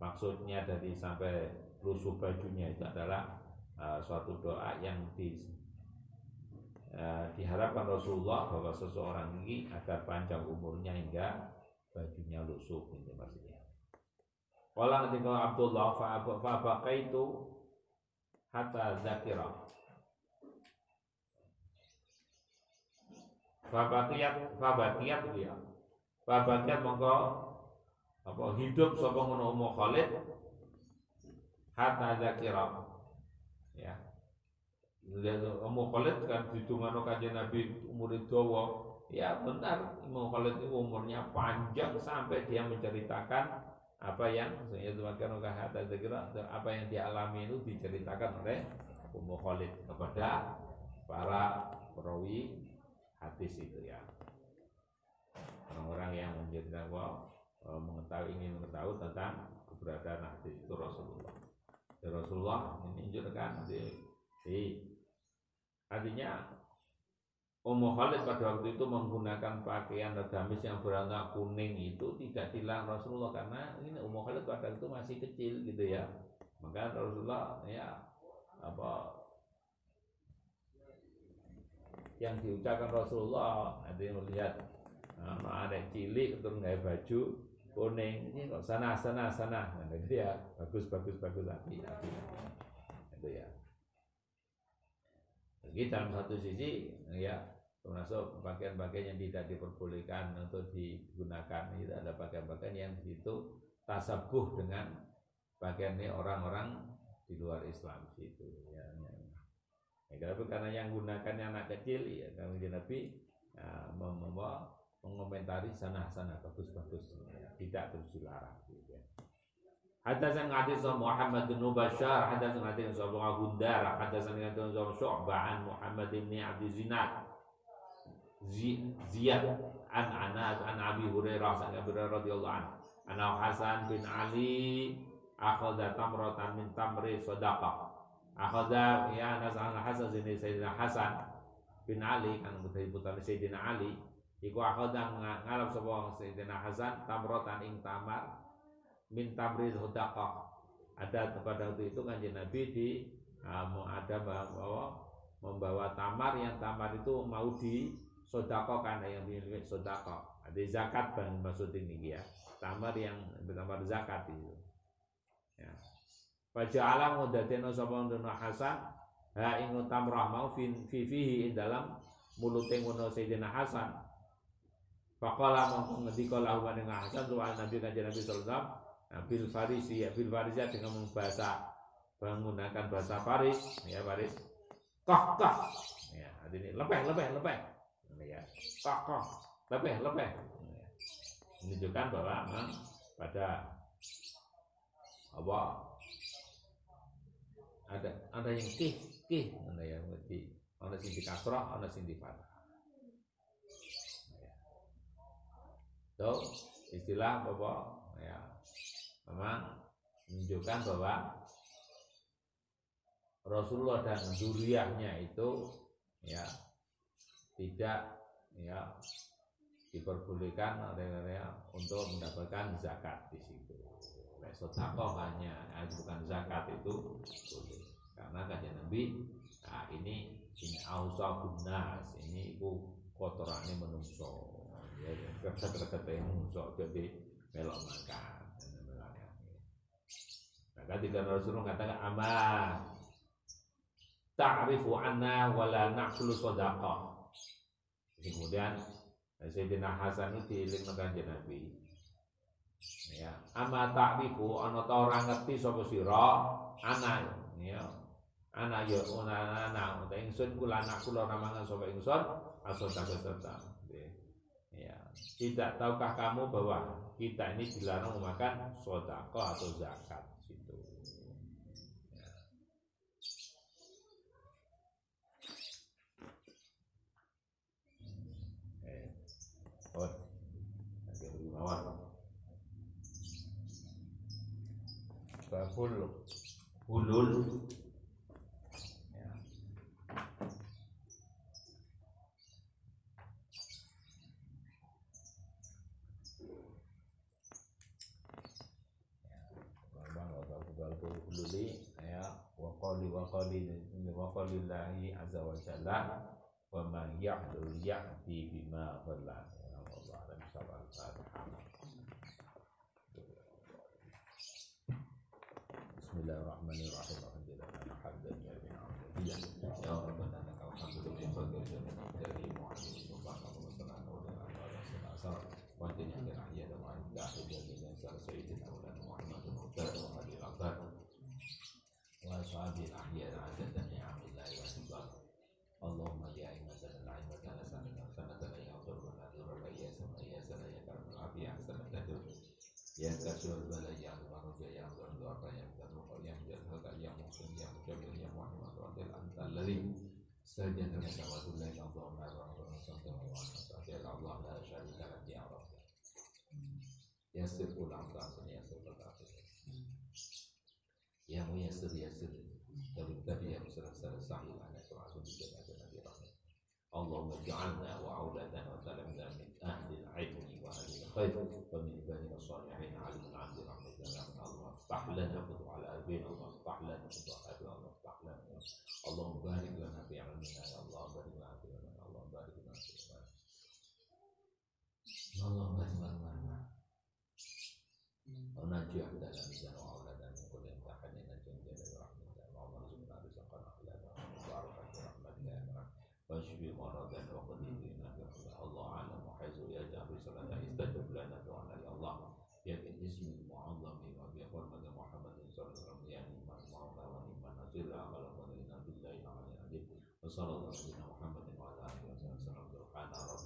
maksudnya dari sampai lusuh bajunya itu adalah uh, suatu doa yang di Eh, diharapkan Rasulullah bahwa seseorang ini agar panjang umurnya hingga bajunya lusuh itu maksudnya. Wala ketika Abdullah fa itu hatta zakira. Fabakiyat fabakiyat dia. Fabakiyat mongko apa hidup sapa ngono Khalid hatta zakira. Ya. Ummu Khalid kan ditungano kanjeng Nabi umur dawa. Ya benar, Ummu Khalid itu umurnya panjang sampai dia menceritakan apa yang makan apa yang dialami itu diceritakan oleh Ummu Khalid kepada para perawi hadis itu ya. Orang-orang yang menjadi wow, e, mengetahui ingin mengetahui tentang keberadaan hadis itu Rasulullah. Ya Rasulullah menunjukkan di, di artinya Ummu Khalid pada waktu itu menggunakan pakaian gamis yang berwarna kuning itu tidak dilarang Rasulullah karena ini Ummu Khalid pada itu masih kecil gitu ya. Maka Rasulullah ya apa yang diucapkan Rasulullah yang melihat nah, ada cilik terus nggak baju kuning. Ini kok sana sana sana nah, gitu ya. Bagus bagus bagus lagi itu ya jadi dalam satu sisi ya termasuk pakaian-pakaian yang tidak diperbolehkan untuk digunakan itu ada pakaian-pakaian yang itu tasabuh dengan pakaian ini orang-orang di luar Islam situ ya, ya. ya karena yang gunakannya anak kecil ya kami Nabi ya, mengomentari sana-sana bagus-bagus ya, tidak terus dilarang ya. Hadasan hadis Muhammad bin Mubashar, hadasan hadis Abu Gundar, hadasan hadis Syu'bah Muhammad bin Abdi Zinad, Ziyad an Anas an Abi Hurairah radhiyallahu an Hasan bin Ali akhadha tamratan min tamri sadaqah akhadha ya Anas an Hasan bin Sayyidina Hasan bin Ali kan dari putra Sayyidina Ali. Iku akhadha ngalap sapa Sayyidina Hasan tamratan ing tamar min tamri sadaqah ada pada waktu itu kanjeng Nabi di uh, ada bawa membawa tamar yang tamar itu mau di sodako kan yang dimiliki sodako ada zakat bang maksud ini ya. Tamar yang bertamar zakat itu. Ya. Baca alam mudateno sapa ndono Hasan ha ing tamrah mau fi fihi dalam mulute ngono Sayyidina Hasan. Faqala mongko ngendika lahu maring Hasan tuwa Nabi kanjeng Nabi sallallahu bil farisi ya farisi dengan bahasa menggunakan bahasa Faris. Ya Faris. Kah kah ya ini lepeh lepeh lepeh. Ya kokoh lebih lebih menunjukkan bahwa memang pada apa ada ada yang kih kih. Mana yang di mana sing di kasrah mana sing di fathah. Itu istilah bahwa ya memang menunjukkan bahwa Rasulullah dan duriahnya itu ya tidak ya diperbolehkan ya, untuk mendapatkan zakat di situ. Sotakoh hanya ya, bukan zakat itu boleh. Karena kajian Nabi nah ini ini ausabunas ini itu kotorannya menungso. Ya kerja-kerja yang menungso. Jadi melok makan nah ketika Rasulullah katakan amal ta'rifu anna wala na'kulu sadaqah Kemudian Sayyidina Hasan itu diiling kanjeng Nabi. Ya, ama ta'rifu ana ta ora ngerti sapa sira ana ya. Ana ya ana ana ana ingsun kula anak kula ora ingsun asal serta. Ya, tidak tahukah kamu bahwa kita ini dilarang memakan sodako atau zakat? Bulul ya. bululi ya wa qali wa qali wa qalillahi azza wa jalla wa man yahdul yahdi bima dhalla bangsa-bangsa Bismillahirrahmanirrahim Alhamdulillah Dan Dan Dan يا كاشف البلاء يا المرجع يا مرزق يا مدرك يا مجدد يا محسن يا مكبر يا محمد رضي أنت الذي سجد لك وذل اللهم ربنا صلى الله عليه وسلم الله لا شريك لك يا رب يسر كل أمر يسر كل أمر يا ميسر يسر وبالتالي يا مسر سنستعين أن سرعة بجنة نبي رحمة اللهم اجعلنا وأولادنا وتلامذنا من أهل العلم وأهل الخير ومن عبادنا وصلى الله على محمد وعلى آله وسلم سبحان ربك